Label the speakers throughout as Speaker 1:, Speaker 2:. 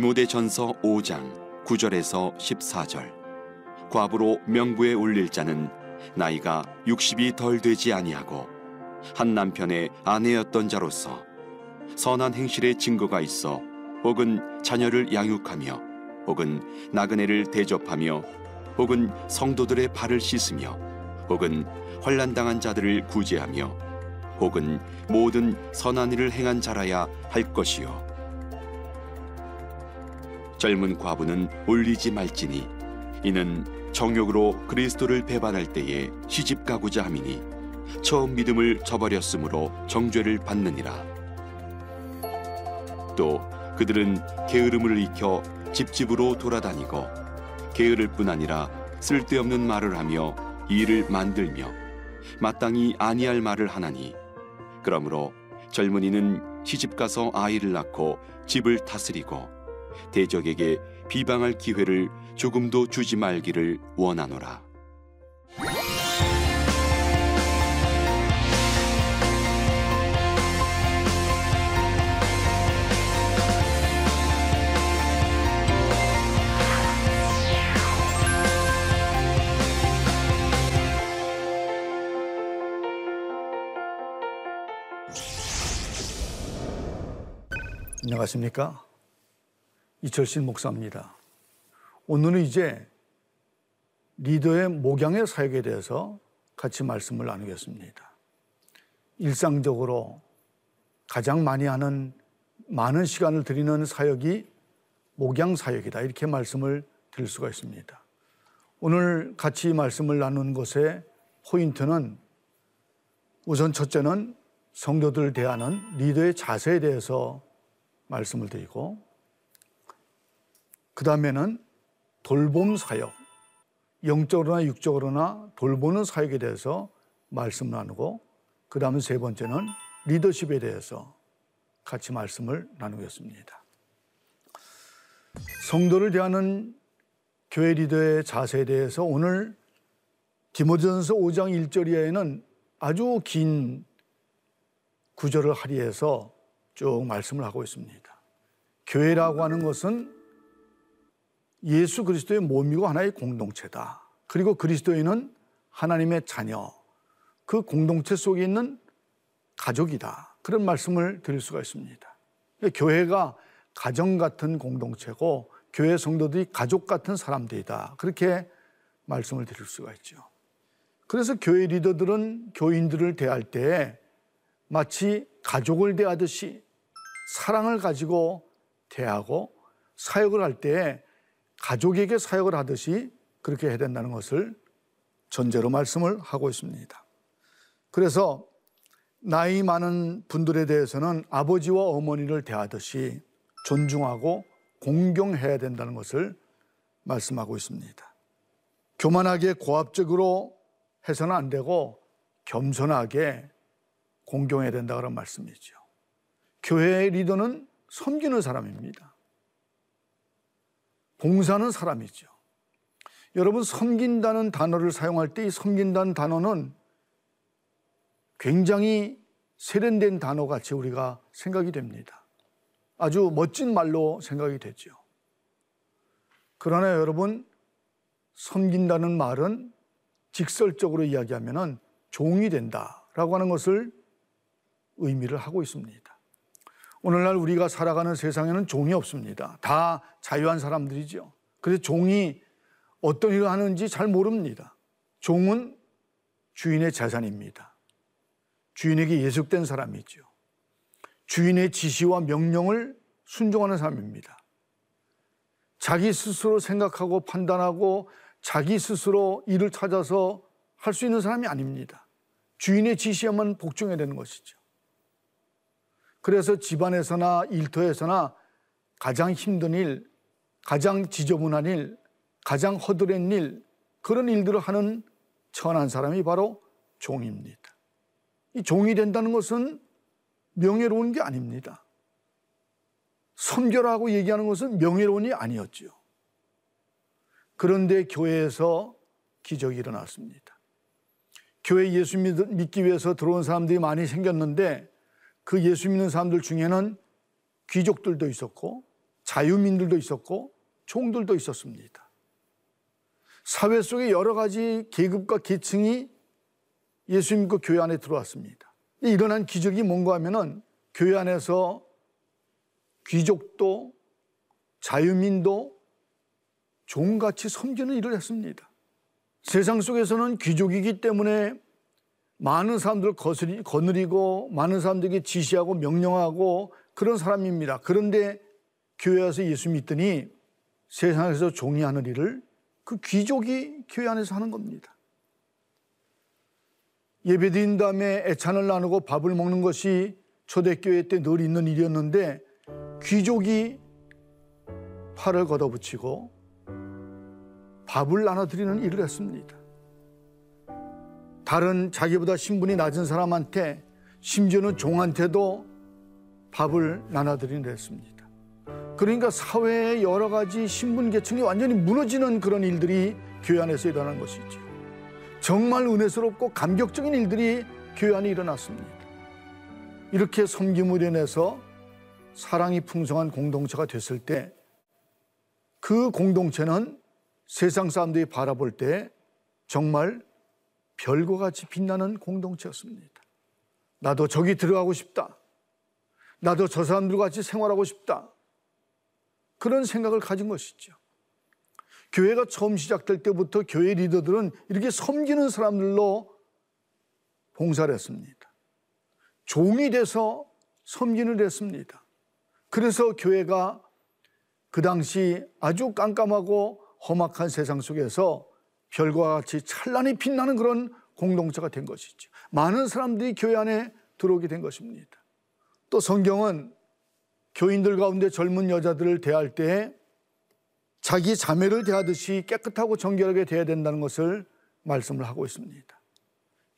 Speaker 1: 디모데전서 5장 9절에서 14절. 과부로 명부에 올릴 자는 나이가 60이 덜 되지 아니하고 한 남편의 아내였던 자로서 선한 행실의 증거가 있어 혹은 자녀를 양육하며 혹은 나그네를 대접하며 혹은 성도들의 발을 씻으며 혹은 환난 당한 자들을 구제하며 혹은 모든 선한 일을 행한 자라야 할 것이요 젊은 과부는 올리지 말지니 이는 정욕으로 그리스도를 배반할 때에 시집 가고자 함이니 처음 믿음을 저버렸으므로 정죄를 받느니라. 또 그들은 게으름을 익혀 집집으로 돌아다니고 게으를 뿐 아니라 쓸데없는 말을 하며 일을 만들며 마땅히 아니할 말을 하나니 그러므로 젊은이는 시집 가서 아이를 낳고 집을 다스리고 대적에게 비방할 기회를 조금도 주지 말기를 원하노라.
Speaker 2: 안녕하십니까? 이철신 목사입니다. 오늘은 이제 리더의 목양의 사역에 대해서 같이 말씀을 나누겠습니다. 일상적으로 가장 많이 하는 많은 시간을 드리는 사역이 목양 사역이다. 이렇게 말씀을 드릴 수가 있습니다. 오늘 같이 말씀을 나눈 것의 포인트는 우선 첫째는 성도들 대하는 리더의 자세에 대해서 말씀을 드리고 그 다음에는 돌봄 사역, 영적으로나 육적으로나 돌보는 사역에 대해서 말씀 나누고 그 다음에 세 번째는 리더십에 대해서 같이 말씀을 나누겠습니다. 성도를 대하는 교회 리더의 자세에 대해서 오늘 디모전서 5장 1절 이하에는 아주 긴 구절을 할애해서 쭉 말씀을 하고 있습니다. 교회라고 하는 것은 예수 그리스도의 몸이고 하나의 공동체다. 그리고 그리스도인은 하나님의 자녀, 그 공동체 속에 있는 가족이다. 그런 말씀을 드릴 수가 있습니다. 교회가 가정 같은 공동체고 교회 성도들이 가족 같은 사람들이다. 그렇게 말씀을 드릴 수가 있죠. 그래서 교회 리더들은 교인들을 대할 때 마치 가족을 대하듯이 사랑을 가지고 대하고 사역을 할 때 가족에게 사역을 하듯이 그렇게 해야 된다는 것을 전제로 말씀을 하고 있습니다. 그래서 나이 많은 분들에 대해서는 아버지와 어머니를 대하듯이 존중하고 공경해야 된다는 것을 말씀하고 있습니다. 교만하게 고압적으로 해서는 안 되고 겸손하게 공경해야 된다 그런 말씀이죠. 교회의 리더는 섬기는 사람입니다. 봉사는 사람이죠. 여러분, 섬긴다는 단어를 사용할 때 이 섬긴다는 단어는 굉장히 세련된 단어 같이 우리가 생각이 됩니다. 아주 멋진 말로 생각이 되죠. 그러나 여러분, 섬긴다는 말은 직설적으로 이야기하면 종이 된다라고 하는 것을 의미를 하고 있습니다. 오늘날 우리가 살아가는 세상에는 종이 없습니다. 다 자유한 사람들이죠. 그래서 종이 어떤 일을 하는지 잘 모릅니다. 종은 주인의 재산입니다. 주인에게 예속된 사람이죠. 주인의 지시와 명령을 순종하는 사람입니다. 자기 스스로 생각하고 판단하고 자기 스스로 일을 찾아서 할 수 있는 사람이 아닙니다. 주인의 지시에만 복종해야 되는 것이죠. 그래서 집안에서나 일터에서나 가장 힘든 일, 가장 지저분한 일, 가장 허드렛 일, 그런 일들을 하는 천한 사람이 바로 종입니다. 이 종이 된다는 것은 명예로운 게 아닙니다. 선교라고 얘기하는 것은 명예로운이 아니었죠. 그런데 교회에서 기적이 일어났습니다. 교회 예수 믿기 위해서 들어온 사람들이 많이 생겼는데 그 예수 믿는 사람들 중에는 귀족들도 있었고 자유민들도 있었고 종들도 있었습니다. 사회 속에 여러 가지 계급과 계층이 예수 믿고 교회 안에 들어왔습니다. 이 일어난 기적이 뭔가 하면은 교회 안에서 귀족도 자유민도 종같이 섬기는 일을 했습니다. 세상 속에서는 귀족이기 때문에 많은 사람들을 거스리, 거느리고 많은 사람들에게 지시하고 명령하고 그런 사람입니다. 그런데 교회 와서 예수 믿더니 세상에서 종이 하는 일을 그 귀족이 교회 안에서 하는 겁니다. 예배 드린 다음에 애찬을 나누고 밥을 먹는 것이 초대교회 때 늘 있는 일이었는데 귀족이 팔을 걷어붙이고 밥을 나눠드리는 일을 했습니다. 다른 자기보다 신분이 낮은 사람한테 심지어는 종한테도 밥을 나눠드리는 일 했습니다. 그러니까 사회의 여러 가지 신분 계층이 완전히 무너지는 그런 일들이 교회 안에서 일어난 것이죠. 정말 은혜스럽고 감격적인 일들이 교회 안에 일어났습니다. 이렇게 섬김으로 인해서 사랑이 풍성한 공동체가 됐을 때 그 공동체는 세상 사람들이 바라볼 때 정말 별과 같이 빛나는 공동체였습니다. 나도 저기 들어가고 싶다. 나도 저 사람들과 같이 생활하고 싶다. 그런 생각을 가진 것이죠. 교회가 처음 시작될 때부터 교회 리더들은 이렇게 섬기는 사람들로 봉사를 했습니다. 종이 돼서 섬기는 했습니다. 그래서 교회가 그 당시 아주 깜깜하고 험악한 세상 속에서 별과 같이 찬란히 빛나는 그런 공동체가 된 것이죠. 많은 사람들이 교회 안에 들어오게 된 것입니다. 또 성경은 교인들 가운데 젊은 여자들을 대할 때 자기 자매를 대하듯이 깨끗하고 정결하게 대해야 된다는 것을 말씀을 하고 있습니다.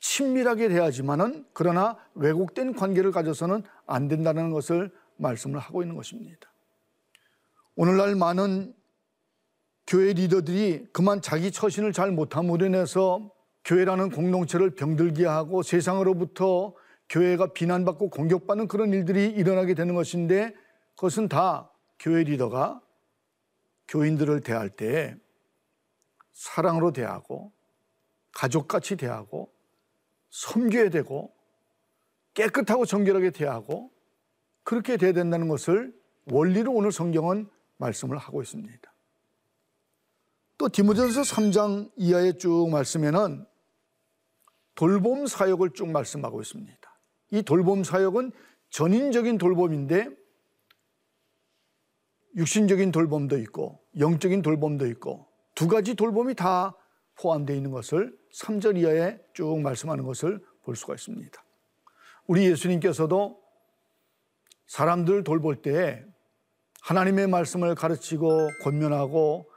Speaker 2: 친밀하게 대하지만은 그러나 왜곡된 관계를 가져서는 안 된다는 것을 말씀을 하고 있는 것입니다. 오늘날 많은 교회 리더들이 그만 자기 처신을 잘 못함으로 인해서 교회라는 공동체를 병들게 하고 세상으로부터 교회가 비난받고 공격받는 그런 일들이 일어나게 되는 것인데 그것은 다 교회 리더가 교인들을 대할 때 사랑으로 대하고 가족같이 대하고 섬겨야 되고 깨끗하고 정결하게 대하고 그렇게 돼야 된다는 것을 원리로 오늘 성경은 말씀을 하고 있습니다. 또 디모데전서 3장 이하의 쭉 말씀에는 돌봄 사역을 쭉 말씀하고 있습니다. 이 돌봄 사역은 전인적인 돌봄인데 육신적인 돌봄도 있고 영적인 돌봄도 있고 두 가지 돌봄이 다 포함되어 있는 것을 3절 이하에 쭉 말씀하는 것을 볼 수가 있습니다. 우리 예수님께서도 사람들 돌볼 때 하나님의 말씀을 가르치고 권면하고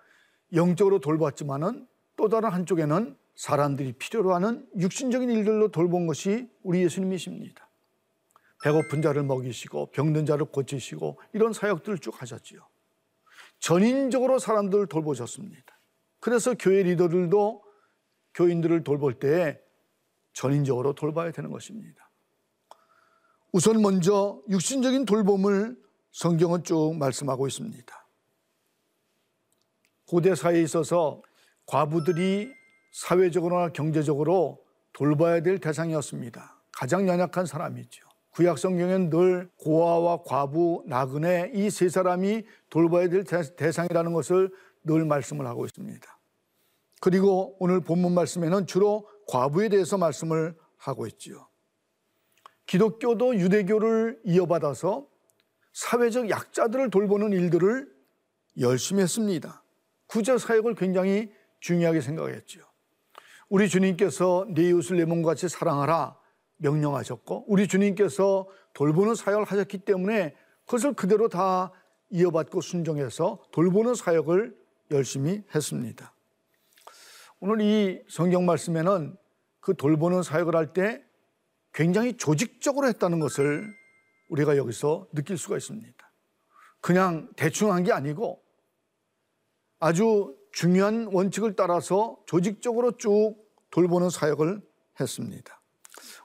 Speaker 2: 영적으로 돌봤지만은 또 다른 한쪽에는 사람들이 필요로 하는 육신적인 일들로 돌본 것이 우리 예수님이십니다. 배고픈 자를 먹이시고 병든 자를 고치시고 이런 사역들을 쭉 하셨지요. 전인적으로 사람들을 돌보셨습니다. 그래서 교회 리더들도 교인들을 돌볼 때 전인적으로 돌봐야 되는 것입니다. 우선 먼저 육신적인 돌봄을 성경은 쭉 말씀하고 있습니다. 고대 사회에 있어서 과부들이 사회적으로나 경제적으로 돌봐야 될 대상이었습니다. 가장 연약한 사람이죠. 구약 성경엔 늘 고아와 과부, 나그네 이 세 사람이 돌봐야 될 대상이라는 것을 늘 말씀을 하고 있습니다. 그리고 오늘 본문 말씀에는 주로 과부에 대해서 말씀을 하고 있지요. 기독교도 유대교를 이어받아서 사회적 약자들을 돌보는 일들을 열심히 했습니다. 구제 사역을 굉장히 중요하게 생각했죠. 우리 주님께서 네 이웃을 내 몸과 같이 사랑하라 명령하셨고 우리 주님께서 돌보는 사역을 하셨기 때문에 그것을 그대로 다 이어받고 순종해서 돌보는 사역을 열심히 했습니다. 오늘 이 성경 말씀에는 그 돌보는 사역을 할 때 굉장히 조직적으로 했다는 것을 우리가 여기서 느낄 수가 있습니다. 그냥 대충 한 게 아니고 아주 중요한 원칙을 따라서 조직적으로 쭉 돌보는 사역을 했습니다.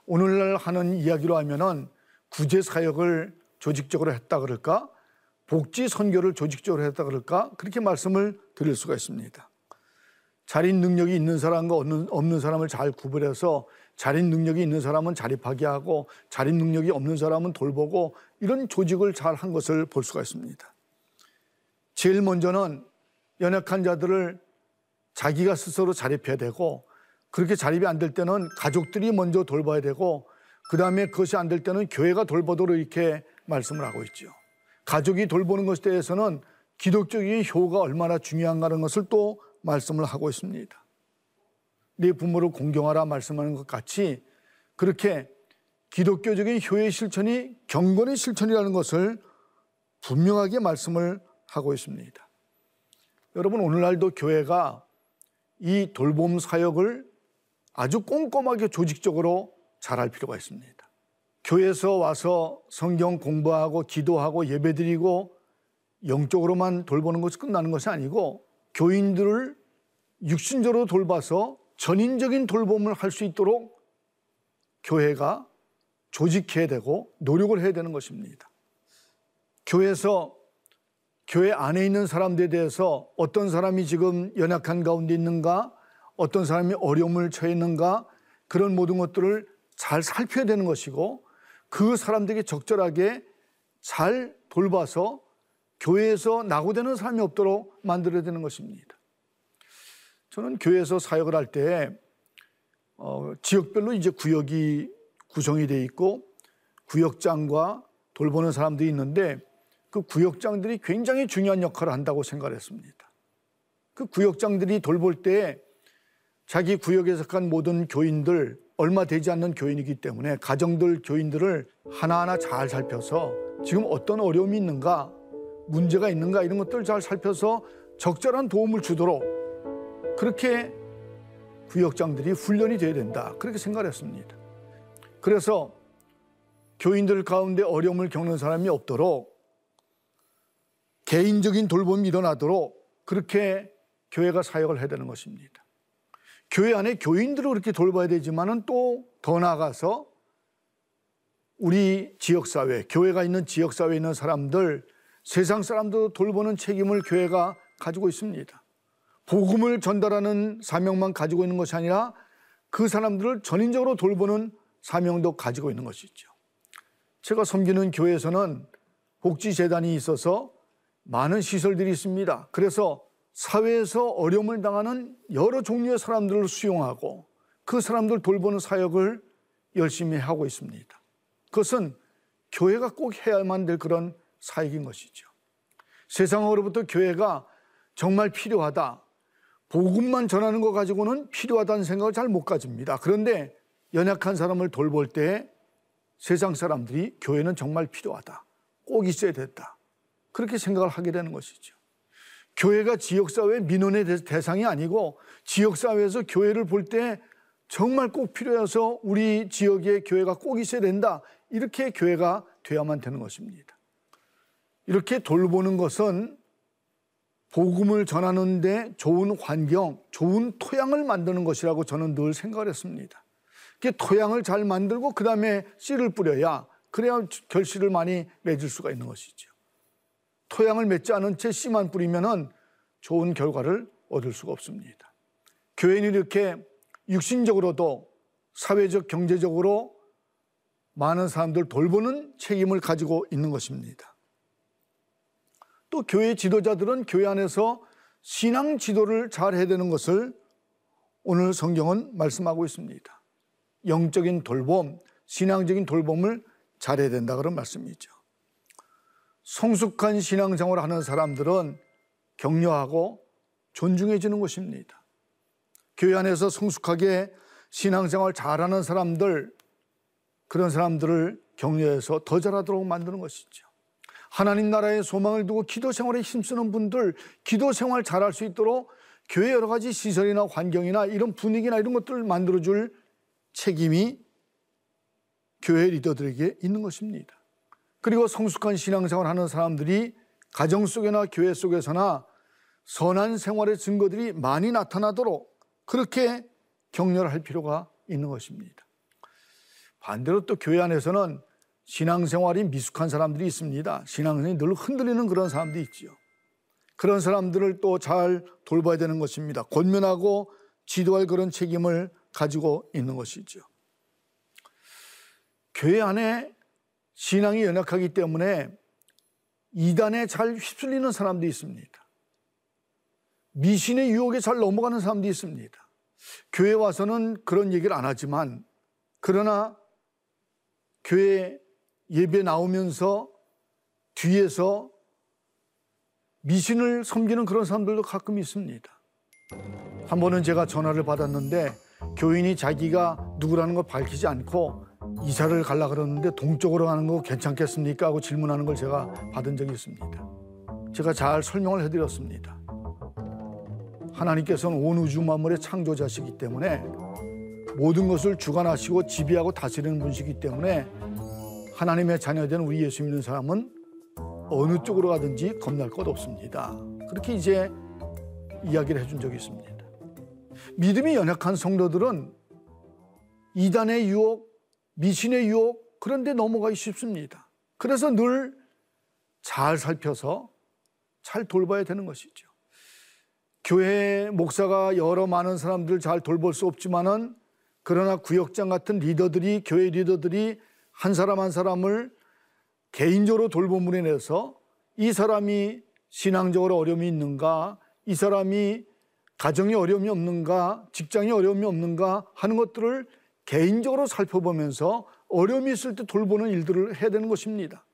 Speaker 2: 오늘날 하는 이야기로 하면은 구제 사역을 조직적으로 했다 그럴까? 복지 선교를 조직적으로 했다 그럴까 그렇게 말씀을 드릴 수가 있습니다. 자립 능력이 있는 사람과 없는, 사람을 잘 구분해서 자립 능력이 있는 사람은 자립하게 하고 자립 능력이 없는 사람은 돌보고 이런 조직을 잘 한 것을 볼 수가 있습니다. 제일 먼저는 연약한 자들을 자기가 스스로 자립해야 되고 그렇게 자립이 안 될 때는 가족들이 먼저 돌봐야 되고 그 다음에 그것이 안 될 때는 교회가 돌보도록 이렇게 말씀을 하고 있죠. 가족이 돌보는 것에 대해서는 기독적인 효가 얼마나 중요한가는 것을 또 말씀을 하고 있습니다. 네 부모를 공경하라 말씀하는 것 같이 그렇게 기독교적인 효의 실천이 경건의 실천이라는 것을 분명하게 말씀을 하고 있습니다. 여러분 오늘날도 교회가 이 돌봄 사역을 아주 꼼꼼하게 조직적으로 잘할 필요가 있습니다. 교회에서 와서 성경 공부하고 기도하고 예배드리고 영적으로만 돌보는 것이 끝나는 것이 아니고 교인들을 육신적으로 돌봐서 전인적인 돌봄을 할 수 있도록 교회가 조직해야 되고 노력을 해야 되는 것입니다. 교회에서 교회 안에 있는 사람들에 대해서 어떤 사람이 지금 연약한 가운데 있는가, 어떤 사람이 어려움을 처해 있는가, 그런 모든 것들을 잘 살펴야 되는 것이고, 그 사람들에게 적절하게 잘 돌봐서 교회에서 낙오되는 사람이 없도록 만들어야 되는 것입니다. 저는 교회에서 사역을 할 때, 어, 지역별로 이제 구역이 구성이 돼 있고, 구역장과 돌보는 사람들이 있는데, 그 구역장들이 굉장히 중요한 역할을 한다고 생각을 했습니다. 그 구역장들이 돌볼 때 자기 구역에 속한 모든 교인들 얼마 되지 않는 교인이기 때문에 가정들 교인들을 하나하나 잘 살펴서 지금 어떤 어려움이 있는가 문제가 있는가 이런 것들을 잘 살펴서 적절한 도움을 주도록 그렇게 구역장들이 훈련이 돼야 된다 그렇게 생각을 했습니다. 그래서 교인들 가운데 어려움을 겪는 사람이 없도록 개인적인 돌봄이 일어나도록 그렇게 교회가 사역을 해야 되는 것입니다. 교회 안에 교인들을 그렇게 돌봐야 되지만은 또 더 나아가서 우리 지역사회, 교회가 있는 지역사회에 있는 사람들, 세상 사람도 돌보는 책임을 교회가 가지고 있습니다. 복음을 전달하는 사명만 가지고 있는 것이 아니라 그 사람들을 전인적으로 돌보는 사명도 가지고 있는 것이죠. 제가 섬기는 교회에서는 복지재단이 있어서 많은 시설들이 있습니다. 그래서 사회에서 어려움을 당하는 여러 종류의 사람들을 수용하고 그 사람들 돌보는 사역을 열심히 하고 있습니다. 그것은 교회가 꼭 해야만 될 그런 사역인 것이죠. 세상으로부터 교회가 정말 필요하다. 복음만 전하는 것 가지고는 필요하다는 생각을 잘 못 가집니다. 그런데 연약한 사람을 돌볼 때 세상 사람들이 교회는 정말 필요하다. 꼭 있어야 됐다. 그렇게 생각을 하게 되는 것이죠. 교회가 지역사회 민원의 대상이 아니고 지역사회에서 교회를 볼 때 정말 꼭 필요해서 우리 지역에 교회가 꼭 있어야 된다. 이렇게 교회가 돼야만 되는 것입니다. 이렇게 돌보는 것은 복음을 전하는데 좋은 환경, 좋은 토양을 만드는 것이라고 저는 늘 생각을 했습니다. 토양을 잘 만들고 그 다음에 씨를 뿌려야 그래야 결실을 많이 맺을 수가 있는 것이죠. 토양을 맺지 않은 채 씨만 뿌리면은 좋은 결과를 얻을 수가 없습니다. 교회는 이렇게 육신적으로도 사회적, 경제적으로 많은 사람들 돌보는 책임을 가지고 있는 것입니다. 또 교회 지도자들은 교회 안에서 신앙 지도를 잘 해야 되는 것을 오늘 성경은 말씀하고 있습니다. 영적인 돌봄, 신앙적인 돌봄을 잘해야 된다 그런 말씀이죠. 성숙한 신앙생활을 하는 사람들은 격려하고 존중해 주는 것입니다. 교회 안에서 성숙하게 신앙생활 잘하는 사람들, 그런 사람들을 격려해서 더 잘하도록 만드는 것이죠. 하나님 나라의 소망을 두고 기도 생활에 힘쓰는 분들, 기도 생활 잘할 수 있도록 교회 여러 가지 시설이나 환경이나 이런 분위기나 이런 것들을 만들어 줄 책임이 교회 리더들에게 있는 것입니다. 그리고 성숙한 신앙생활 하는 사람들이 가정 속이나 교회 속에서나 선한 생활의 증거들이 많이 나타나도록 그렇게 격려를 할 필요가 있는 것입니다. 반대로 또 교회 안에서는 신앙생활이 미숙한 사람들이 있습니다. 신앙생활이 늘 흔들리는 그런 사람들이 있지요. 그런 사람들을 또 잘 돌봐야 되는 것입니다. 권면하고 지도할 그런 책임을 가지고 있는 것이죠. 교회 안에 신앙이 연약하기 때문에 이단에 잘 휩쓸리는 사람도 있습니다. 미신의 유혹에 잘 넘어가는 사람도 있습니다. 교회 와서는 그런 얘기를 안 하지만 그러나 교회 예배 나오면서 뒤에서 미신을 섬기는 그런 사람들도 가끔 있습니다. 한 번은 제가 전화를 받았는데 교인이 자기가 누구라는 걸 밝히지 않고 이사를 가려 그러는데 동쪽으로 가는 거 괜찮겠습니까? 하고 질문하는 걸 제가 받은 적이 있습니다. 제가 잘 설명을 해드렸습니다. 하나님께서는 온 우주 만물의 창조자시기 때문에 모든 것을 주관하시고 지배하고 다스리는 분이시기 때문에 하나님의 자녀된 우리 예수 믿는 사람은 어느 쪽으로 가든지 겁날 것 없습니다. 그렇게 이제 이야기를 해준 적이 있습니다. 믿음이 연약한 성도들은 이단의 유혹, 미신의 유혹 그런데 넘어가기 쉽습니다. 그래서 늘 잘 살펴서 잘 돌봐야 되는 것이죠. 교회 목사가 여러 많은 사람들을 잘 돌볼 수 없지만은 그러나 구역장 같은 리더들이 교회 리더들이 한 사람 한 사람을 개인적으로 돌봄을 해내서 이 사람이 신앙적으로 어려움이 있는가, 이 사람이 가정에 어려움이 없는가, 직장에 어려움이 없는가 하는 것들을 개인적으로 살펴보면서 어려움이 있을 때 돌보는 일들을 해야 되는 것입니다.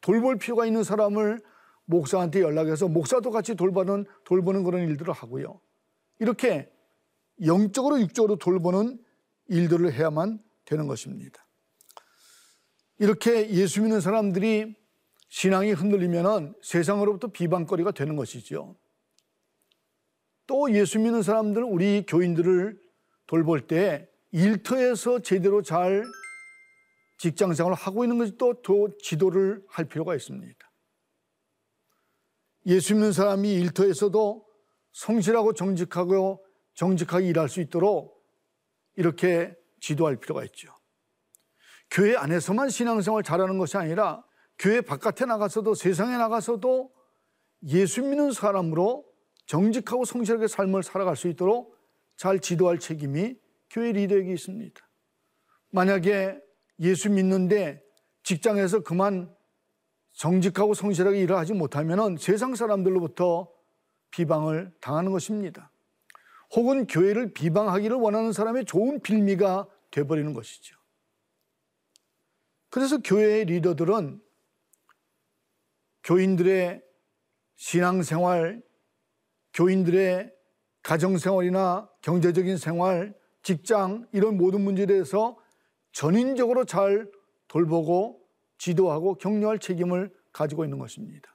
Speaker 2: 돌볼 필요가 있는 사람을 목사한테 연락해서 목사도 같이 돌보는, 돌보는 그런 일들을 하고요. 이렇게 영적으로 육적으로 돌보는 일들을 해야만 되는 것입니다. 이렇게 예수 믿는 사람들이 신앙이 흔들리면 세상으로부터 비방거리가 되는 것이죠. 또 예수 믿는 사람들, 우리 교인들을 돌볼 때 일터에서 제대로 잘 직장 생활을 하고 있는 것이 또, 또 지도를 할 필요가 있습니다. 예수 믿는 사람이 일터에서도 성실하고 정직하고 정직하게 일할 수 있도록 이렇게 지도할 필요가 있죠. 교회 안에서만 신앙생활 잘하는 것이 아니라 교회 바깥에 나가서도 세상에 나가서도 예수 믿는 사람으로 정직하고 성실하게 삶을 살아갈 수 있도록 잘 지도할 책임이 교회 리더에게 있습니다. 만약에 예수 믿는데 직장에서 그만 정직하고 성실하게 일을 하지 못하면 세상 사람들로부터 비방을 당하는 것입니다. 혹은 교회를 비방하기를 원하는 사람의 좋은 빌미가 되어버리는 것이죠. 그래서 교회의 리더들은 교인들의 신앙생활, 교인들의 가정생활이나 경제적인 생활, 직장 이런 모든 문제에 대해서 전인적으로 잘 돌보고 지도하고 격려할 책임을 가지고 있는 것입니다.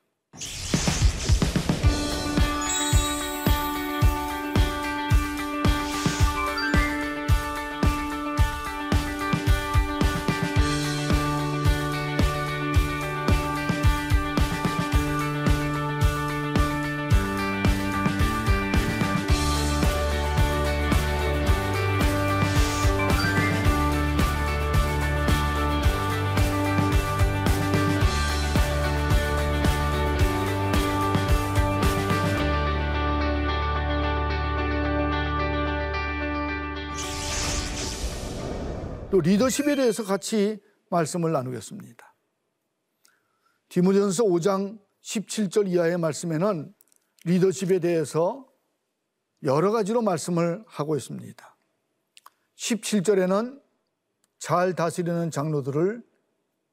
Speaker 2: 또 리더십에 대해서 같이 말씀을 나누겠습니다. 디모전서 5장 17절 이하의 말씀에는 리더십에 대해서 여러 가지로 말씀을 하고 있습니다. 17절에는 잘 다스리는 장로들을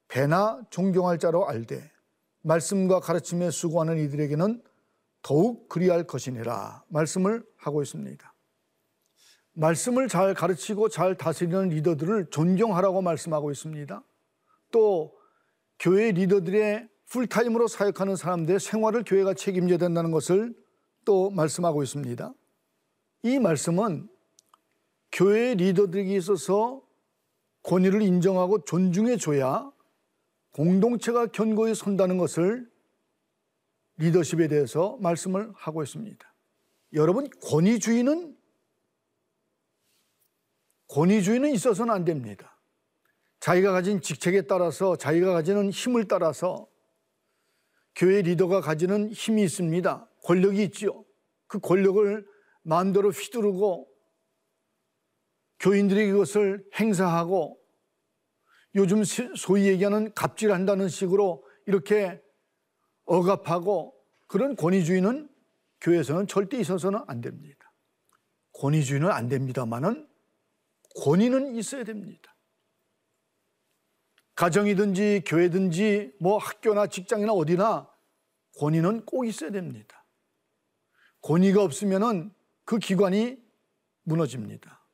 Speaker 2: 배나 존경할 자로 알되 말씀과 가르침에 수고하는 이들에게는 더욱 그리할 것이니라 말씀을 하고 있습니다. 말씀을 잘 가르치고 잘 다스리는 리더들을 존경하라고 말씀하고 있습니다. 또 교회 리더들의 풀타임으로 사역하는 사람들의 생활을 교회가 책임져야 된다는 것을 또 말씀하고 있습니다. 이 말씀은 교회 리더들에게 있어서 권위를 인정하고 존중해 줘야 공동체가 견고히 선다는 것을 리더십에 대해서 말씀을 하고 있습니다. 여러분, 권위주의는 권위주의는 있어서는 안 됩니다. 자기가 가진 직책에 따라서 자기가 가지는 힘을 따라서 교회 리더가 가지는 힘이 있습니다. 권력이 있지요. 그 권력을 마음대로 휘두르고 교인들이 그것을 행사하고 요즘 소위 얘기하는 갑질한다는 식으로 이렇게 억압하고 그런 권위주의는 교회에서는 절대 있어서는 안 됩니다. 권위주의는 안 됩니다만은 권위는 있어야 됩니다. 가정이든지 교회든지 뭐 학교나 직장이나 어디나 권위는 꼭 있어야 됩니다. 권위가 없으면은 그 기관이 무너집니다.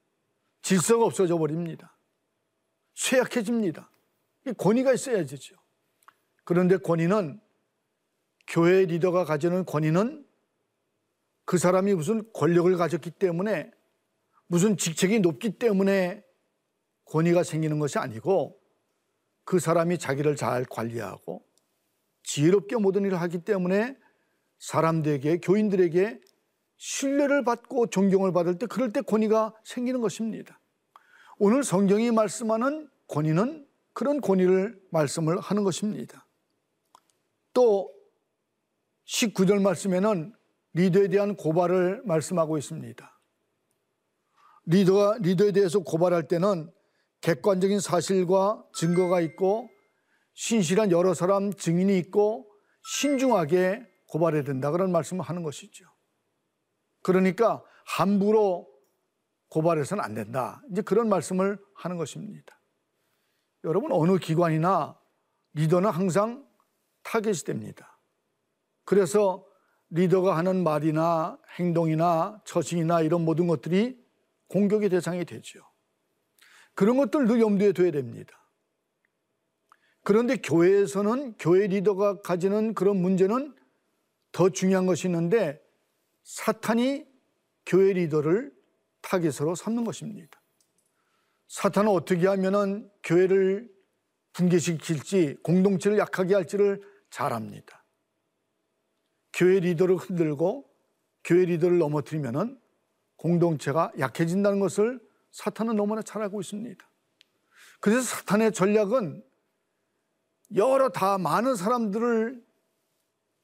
Speaker 2: 질서가 없어져 버립니다. 쇠약해집니다. 권위가 있어야 되죠. 그런데 권위는 교회 리더가 가지는 권위는 그 사람이 무슨 권력을 가졌기 때문에 무슨 직책이 높기 때문에 권위가 생기는 것이 아니고 그 사람이 자기를 잘 관리하고 지혜롭게 모든 일을 하기 때문에 사람들에게 교인들에게 신뢰를 받고 존경을 받을 때 그럴 때 권위가 생기는 것입니다. 오늘 성경이 말씀하는 권위는 그런 권위를 말씀을 하는 것입니다. 또 19절 말씀에는 리더에 대한 고발을 말씀하고 있습니다. 리더가 리더에 대해서 고발할 때는 객관적인 사실과 증거가 있고 신실한 여러 사람 증인이 있고 신중하게 고발해야 된다 그런 말씀을 하는 것이죠. 그러니까 함부로 고발해서는 안 된다. 이제 그런 말씀을 하는 것입니다. 여러분 어느 기관이나 리더는 항상 타겟이 됩니다. 그래서 리더가 하는 말이나 행동이나 처신이나 이런 모든 것들이 공격의 대상이 되죠. 그런 것들 늘 염두에 둬야 됩니다. 그런데 교회에서는 교회 리더가 가지는 그런 문제는 더 중요한 것이 있는데 사탄이 교회 리더를 타겟으로 삼는 것입니다. 사탄은 어떻게 하면은 교회를 붕괴시킬지 공동체를 약하게 할지를 잘 압니다. 교회 리더를 흔들고 교회 리더를 넘어뜨리면은 공동체가 약해진다는 것을 사탄은 너무나 잘 알고 있습니다. 그래서 사탄의 전략은 여러 다 많은 사람들을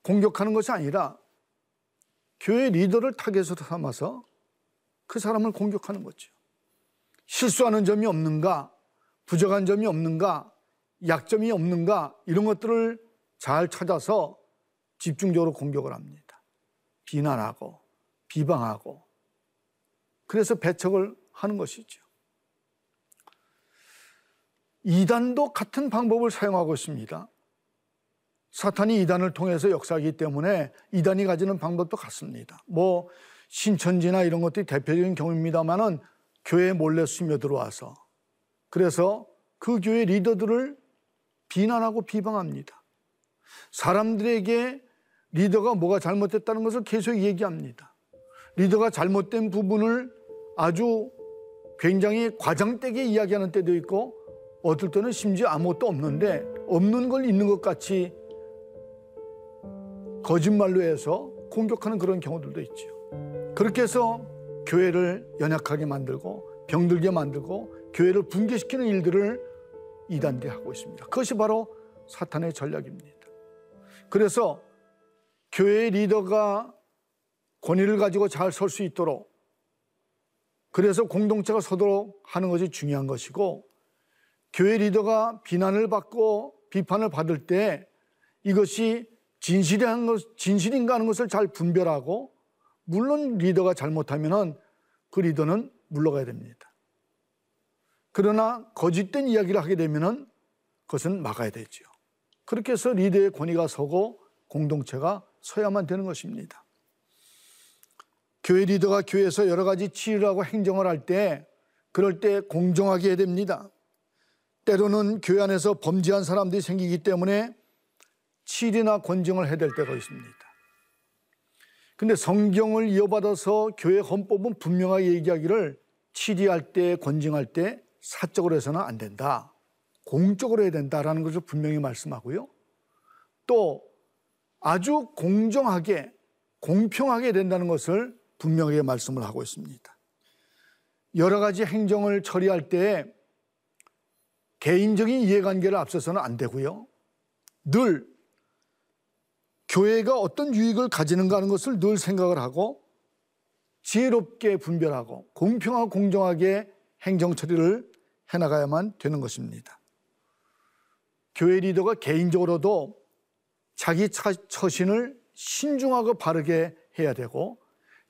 Speaker 2: 공격하는 것이 아니라 교회 리더를 타겟으로 삼아서 그 사람을 공격하는 거죠. 실수하는 점이 없는가, 부족한 점이 없는가, 약점이 없는가, 이런 것들을 잘 찾아서 집중적으로 공격을 합니다. 비난하고, 비방하고. 그래서 배척을 하는 것이죠. 이단도 같은 방법을 사용하고 있습니다. 사탄이 이단을 통해서 역사하기 때문에 이단이 가지는 방법도 같습니다. 뭐 신천지나 이런 것들이 대표적인 경우입니다만은 교회에 몰래 스며 들어와서 그래서 그 교회 리더들을 비난하고 비방합니다. 사람들에게 리더가 뭐가 잘못됐다는 것을 계속 얘기합니다. 리더가 잘못된 부분을 아주 굉장히 과장되게 이야기하는 때도 있고 어떨 때는 심지어 아무것도 없는데 없는 걸 있는 것 같이 거짓말로 해서 공격하는 그런 경우들도 있죠. 그렇게 해서 교회를 연약하게 만들고 병들게 만들고 교회를 붕괴시키는 일들을 이단들이 하고 있습니다. 그것이 바로 사탄의 전략입니다. 그래서 교회의 리더가 권위를 가지고 잘 설 수 있도록 그래서 공동체가 서도록 하는 것이 중요한 것이고 교회 리더가 비난을 받고 비판을 받을 때 이것이 진실한 것, 진실인가 하는 것을 잘 분별하고 물론 리더가 잘못하면은 그 리더는 물러가야 됩니다. 그러나 거짓된 이야기를 하게 되면은 그것은 막아야 되죠. 그렇게 해서 리더의 권위가 서고 공동체가 서야만 되는 것입니다. 교회 리더가 교회에서 여러 가지 치유하고 행정을 할 때 그럴 때 공정하게 해야 됩니다. 때로는 교회 안에서 범죄한 사람들이 생기기 때문에 치리나 권정을 해야 될 때가 있습니다. 근데 성경을 이어받아서 교회 헌법은 분명하게 얘기하기를 치리할 때, 권징할 때 사적으로 해서는 안 된다. 공적으로 해야 된다라는 것을 분명히 말씀하고요. 또 아주 공정하게, 공평하게 된다는 것을 분명하게 말씀을 하고 있습니다. 여러 가지 행정을 처리할 때 개인적인 이해관계를 앞서서는 안 되고요. 늘 교회가 어떤 유익을 가지는가 하는 것을 늘 생각을 하고 지혜롭게 분별하고 공평하고 공정하게 행정 처리를 해나가야만 되는 것입니다. 교회 리더가 개인적으로도 자기 처신을 신중하고 바르게 해야 되고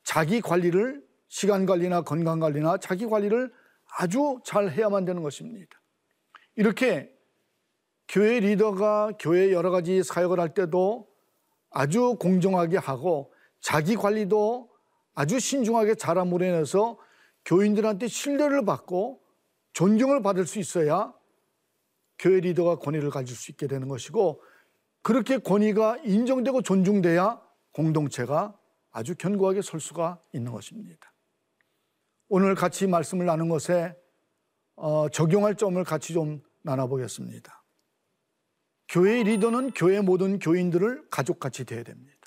Speaker 2: 자기 관리를 시간 관리나 건강 관리나 자기 관리를 아주 잘 해야만 되는 것입니다. 이렇게 교회 리더가 교회 여러 가지 사역을 할 때도 아주 공정하게 하고 자기 관리도 아주 신중하게 잘함으로 인해서 교인들한테 신뢰를 받고 존경을 받을 수 있어야 교회 리더가 권위를 가질 수 있게 되는 것이고 그렇게 권위가 인정되고 존중돼야 공동체가 아주 견고하게 설 수가 있는 것입니다. 오늘 같이 말씀을 나눈 것에 어, 적용할 점을 같이 좀 나눠보겠습니다. 교회 리더는 교회 모든 교인들을 가족같이 대해야 됩니다.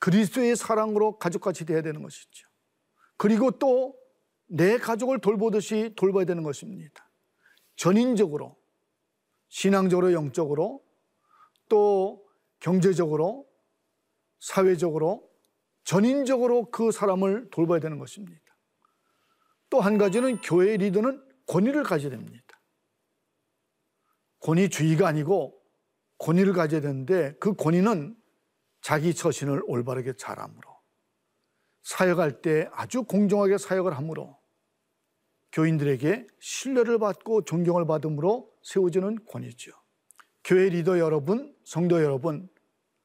Speaker 2: 그리스도의 사랑으로 가족같이 대해야 되는 것이죠. 그리고 또 내 가족을 돌보듯이 돌봐야 되는 것입니다. 전인적으로, 신앙적으로, 영적으로, 또 경제적으로, 사회적으로, 전인적으로 그 사람을 돌봐야 되는 것입니다. 또 한 가지는 교회 리더는 권위를 가져야 됩니다. 권위주의가 아니고 권위를 가져야 되는데 그 권위는 자기 처신을 올바르게 잘함으로 사역할 때 아주 공정하게 사역을 함으로 교인들에게 신뢰를 받고 존경을 받음으로 세워지는 권위죠. 교회 리더 여러분, 성도 여러분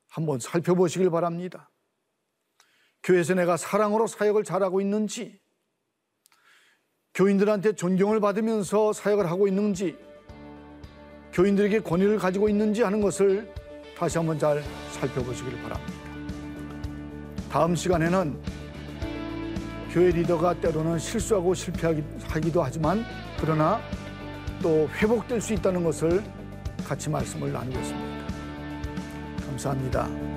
Speaker 2: 한번 살펴보시길 바랍니다. 교회에서 내가 사랑으로 사역을 잘하고 있는지, 교인들한테 존경을 받으면서 사역을 하고 있는지, 교인들에게 권위를 가지고 있는지 하는 것을 다시 한번 잘 살펴보시길 바랍니다. 다음 시간에는 교회 리더가 때로는 실수하고 실패하기도 하지만 그러나 또 회복될 수 있다는 것을 같이 말씀을 나누겠습니다. 감사합니다.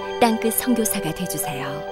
Speaker 3: 땅끝 성교사가 되주세요